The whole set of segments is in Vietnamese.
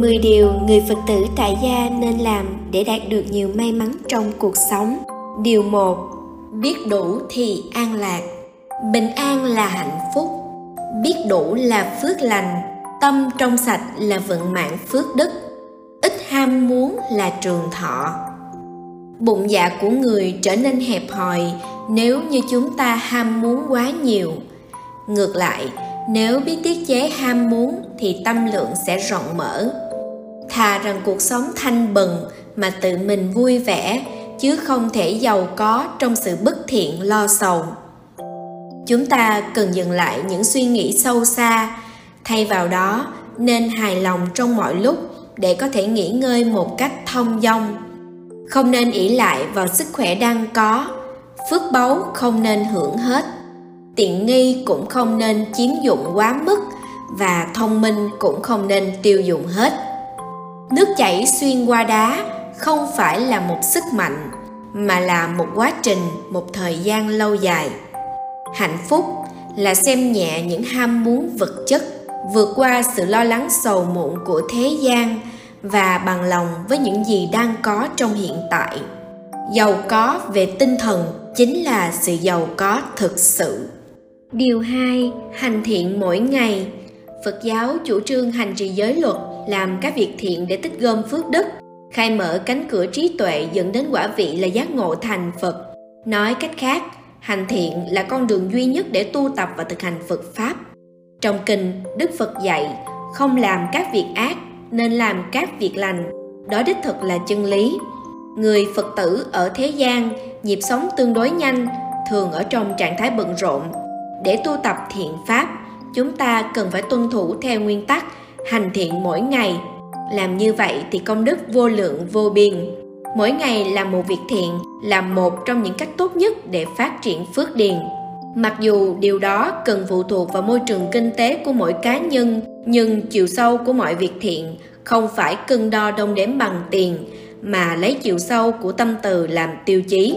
10 điều người Phật tử tại gia nên làm để đạt được nhiều may mắn trong cuộc sống. Điều 1. Biết đủ thì an lạc. Bình an là hạnh phúc. Biết đủ là phước lành. Tâm trong sạch là vận mạng phước đức. Ít ham muốn là trường thọ. Bụng dạ của người trở nên hẹp hòi nếu như chúng ta ham muốn quá nhiều. Ngược lại, nếu biết tiết chế ham muốn thì tâm lượng sẽ rộng mở thà rằng cuộc sống thanh bần mà tự mình vui vẻ, chứ không thể giàu có trong sự bất thiện lo sầu. Chúng ta cần dừng lại những suy nghĩ sâu xa. Thay vào đó, nên hài lòng trong mọi lúc để có thể nghỉ ngơi một cách thông dong. Không nên ỷ lại vào sức khỏe đang có. Phước báu không nên hưởng hết. Tiện nghi cũng không nên chiếm dụng quá mức và thông minh cũng không nên tiêu dùng hết nước chảy xuyên qua đá không phải là một sức mạnh mà là một quá trình một thời gian lâu dài. Hạnh phúc là xem nhẹ những ham muốn vật chất vượt qua sự lo lắng sầu muộn của thế gian và bằng lòng với những gì đang có trong hiện tại. Giàu có về tinh thần chính là sự giàu có thực sự. Điều hai Hành thiện mỗi ngày. Phật giáo chủ trương hành trì giới luật, làm các việc thiện để tích gom phước đức, khai mở cánh cửa trí tuệ dẫn đến quả vị là giác ngộ thành Phật. Nói cách khác, hành thiện là con đường duy nhất để tu tập và thực hành Phật Pháp. Trong kinh, Đức Phật dạy, không làm các việc ác, nên làm các việc lành. Đó đích thực là chân lý. Người Phật tử ở thế gian, nhịp sống tương đối nhanh, thường ở trong trạng thái bận rộn, để tu tập thiện pháp chúng ta cần phải tuân thủ theo nguyên tắc hành thiện mỗi ngày. Làm như vậy thì công đức vô lượng, vô biên. Mỗi ngày làm một việc thiện, là một trong những cách tốt nhất để phát triển phước điền. Mặc dù điều đó cần phụ thuộc vào môi trường kinh tế của mỗi cá nhân, nhưng chiều sâu của mọi việc thiện không phải cân đo đong đếm bằng tiền, mà lấy chiều sâu của tâm từ làm tiêu chí.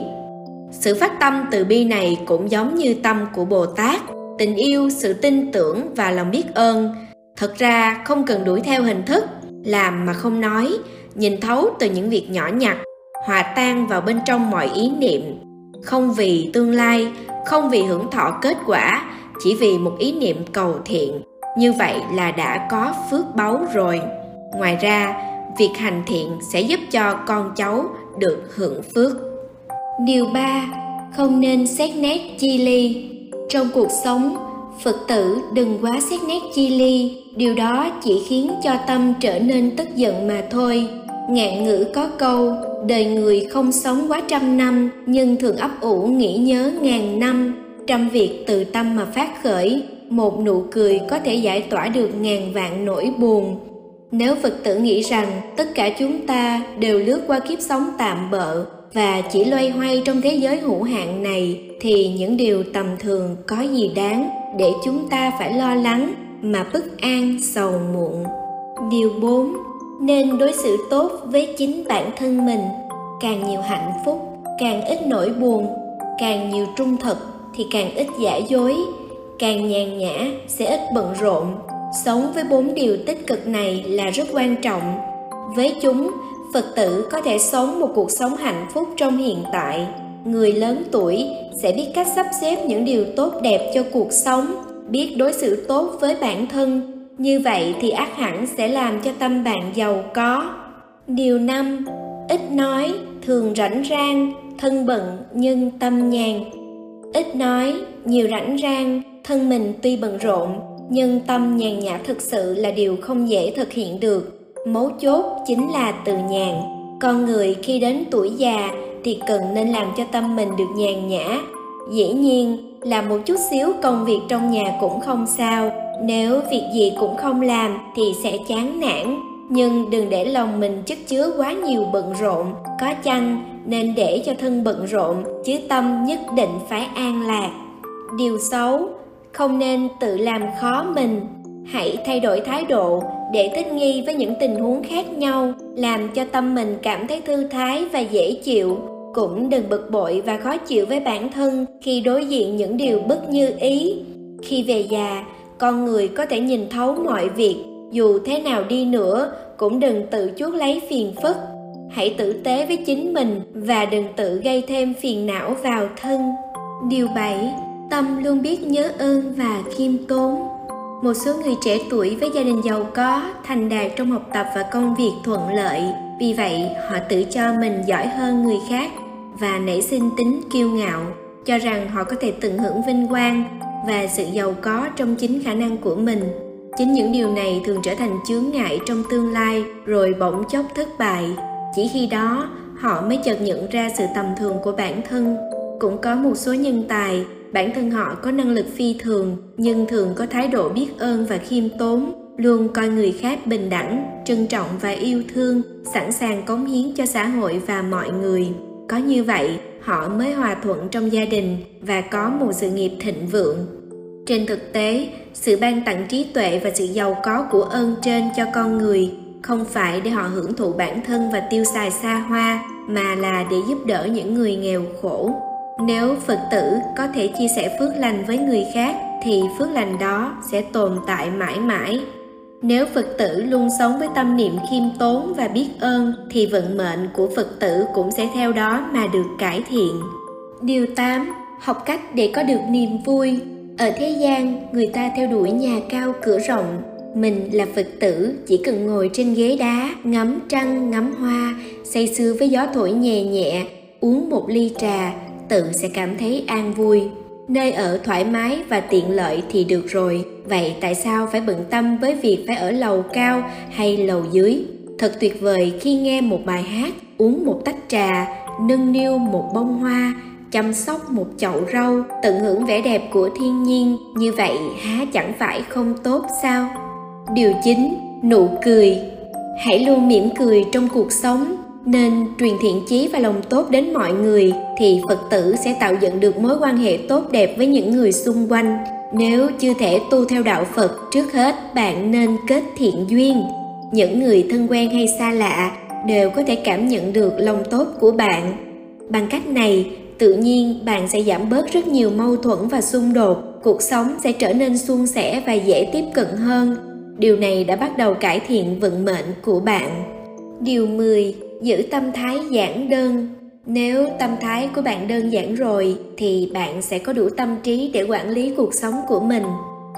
Sự phát tâm từ bi này cũng giống như tâm của bồ tát, tình yêu, sự tin tưởng và lòng biết ơn thật ra không cần đuổi theo hình thức làm mà không nói nhìn thấu từ những việc nhỏ nhặt hòa tan vào bên trong mọi ý niệm. Không vì tương lai không vì hưởng thọ kết quả chỉ vì một ý niệm cầu thiện. Như vậy là đã có phước báu rồi. Ngoài ra việc hành thiện sẽ giúp cho con cháu được hưởng phước. Điều ba Không nên xét nét chi ly. Trong cuộc sống, Phật tử đừng quá xét nét chi ly, điều đó chỉ khiến cho tâm trở nên tức giận mà thôi. Ngạn ngữ có câu, đời người không sống quá trăm năm, nhưng thường ấp ủ nghĩ nhớ ngàn năm. Trăm việc từ tâm mà phát khởi, một nụ cười có thể giải tỏa được ngàn vạn nỗi buồn. Nếu Phật tử nghĩ rằng tất cả chúng ta đều lướt qua kiếp sống tạm bợ, và chỉ loay hoay trong thế giới hữu hạn này thì những điều tầm thường có gì đáng để chúng ta phải lo lắng mà bất an, sầu muộn. Điều 4 nên đối xử tốt với chính bản thân mình. Càng nhiều hạnh phúc, càng ít nỗi buồn, càng nhiều trung thực thì càng ít giả dối, càng nhàn nhã sẽ ít bận rộn. Sống với bốn điều tích cực này là rất quan trọng. Với chúng, phật tử có thể sống một cuộc sống hạnh phúc trong hiện tại người lớn tuổi sẽ biết cách sắp xếp những điều tốt đẹp cho cuộc sống, biết đối xử tốt với bản thân. Như vậy thì ác hẳn sẽ làm cho tâm bạn giàu có. Điều năm, ít nói, thường rảnh rang, thân bận nhưng tâm nhàn. Ít nói, nhiều rảnh rang, thân mình tuy bận rộn, nhưng tâm nhàn nhã thực sự là điều không dễ thực hiện được. Mấu chốt chính là từ nhàn. Con người khi đến tuổi già thì cần nên làm cho tâm mình được nhàn nhã. Dĩ nhiên, làm một chút xíu công việc trong nhà cũng không sao. Nếu việc gì cũng không làm thì sẽ chán nản. Nhưng đừng để lòng mình chất chứa quá nhiều bận rộn. Có chăng nên để cho thân bận rộn, chứ tâm nhất định phải an lạc? Điều xấu, không nên tự làm khó mình. Hãy thay đổi thái độ để thích nghi với những tình huống khác nhau, làm cho tâm mình cảm thấy thư thái và dễ chịu. Cũng đừng bực bội và khó chịu với bản thân khi đối diện những điều bất như ý. Khi về già, con người có thể nhìn thấu mọi việc, dù thế nào đi nữa, cũng đừng tự chuốc lấy phiền phức. Hãy tử tế với chính mình và đừng tự gây thêm phiền não vào thân. Điều 7 tâm luôn biết nhớ ơn và khiêm tốn một số người trẻ tuổi với gia đình giàu có, thành đạt trong học tập và công việc thuận lợi. Vì vậy, họ tự cho mình giỏi hơn người khác và nảy sinh tính kiêu ngạo, cho rằng họ có thể tận hưởng vinh quang và sự giàu có trong chính khả năng của mình. Chính những điều này thường trở thành chướng ngại trong tương lai, rồi bỗng chốc thất bại. Chỉ khi đó, họ mới chợt nhận ra sự tầm thường của bản thân. Cũng có một số nhân tài bản thân họ có năng lực phi thường, nhưng thường có thái độ biết ơn và khiêm tốn, luôn coi người khác bình đẳng, trân trọng và yêu thương, sẵn sàng cống hiến cho xã hội và mọi người. Có như vậy, họ mới hòa thuận trong gia đình và có một sự nghiệp thịnh vượng. Trên thực tế, sự ban tặng trí tuệ và sự giàu có của ơn trên cho con người không phải để họ hưởng thụ bản thân và tiêu xài xa hoa, mà là để giúp đỡ những người nghèo khổ nếu phật tử có thể chia sẻ phước lành với người khác, thì phước lành đó sẽ tồn tại mãi mãi. Nếu phật tử luôn sống với tâm niệm khiêm tốn và biết ơn, thì vận mệnh của phật tử cũng sẽ theo đó mà được cải thiện. Điều 8 học cách để có được niềm vui. Ở thế gian, người ta theo đuổi nhà cao cửa rộng. Mình là phật tử, chỉ cần ngồi trên ghế đá, ngắm trăng, ngắm hoa, say sưa với gió thổi nhẹ nhẹ, uống một ly trà tự sẽ cảm thấy an vui. Nơi ở thoải mái và tiện lợi thì được rồi. Vậy tại sao phải bận tâm với việc phải ở lầu cao hay lầu dưới? Thật tuyệt vời khi nghe một bài hát, uống một tách trà, nâng niu một bông hoa, chăm sóc một chậu rau, tận hưởng vẻ đẹp của thiên nhiên. Như vậy, há chẳng phải không tốt sao? Điều chính, nụ cười. Hãy luôn mỉm cười trong cuộc sống nên truyền thiện chí và lòng tốt đến mọi người, thì phật tử sẽ tạo dựng được mối quan hệ tốt đẹp với những người xung quanh. Nếu chưa thể tu theo đạo phật, trước hết bạn nên kết thiện duyên. Những người thân quen hay xa lạ đều có thể cảm nhận được lòng tốt của bạn. Bằng cách này, tự nhiên bạn sẽ giảm bớt rất nhiều mâu thuẫn và xung đột. Cuộc sống sẽ trở nên suôn sẻ và dễ tiếp cận hơn. Điều này đã bắt đầu cải thiện vận mệnh của bạn. Điều 10 giữ tâm thái giản đơn. Nếu tâm thái của bạn đơn giản rồi, thì bạn sẽ có đủ tâm trí để quản lý cuộc sống của mình.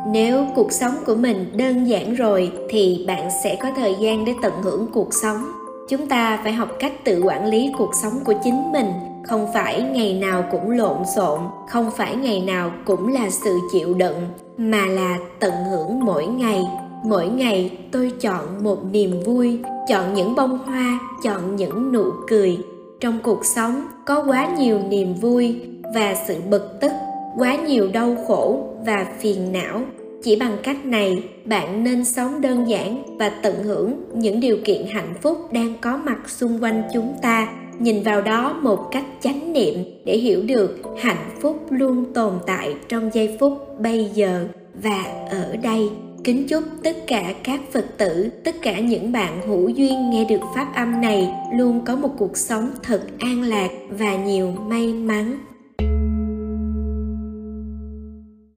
Nếu cuộc sống của mình đơn giản rồi, thì bạn sẽ có thời gian để tận hưởng cuộc sống. Chúng ta phải học cách tự quản lý cuộc sống của chính mình. Không phải ngày nào cũng lộn xộn, không phải ngày nào cũng là sự chịu đựng, mà là tận hưởng mỗi ngày mỗi ngày tôi chọn một niềm vui, chọn những bông hoa, chọn những nụ cười. Trong cuộc sống, có quá nhiều niềm vui và sự bực tức, quá nhiều đau khổ và phiền não. Chỉ bằng cách này, bạn nên sống đơn giản và tận hưởng những điều kiện hạnh phúc đang có mặt xung quanh chúng ta. Nhìn vào đó một cách chánh niệm để hiểu được hạnh phúc luôn tồn tại trong giây phút bây giờ và ở đây kính chúc tất cả các phật tử, tất cả những bạn hữu duyên nghe được pháp âm này luôn có một cuộc sống thật an lạc và nhiều may mắn.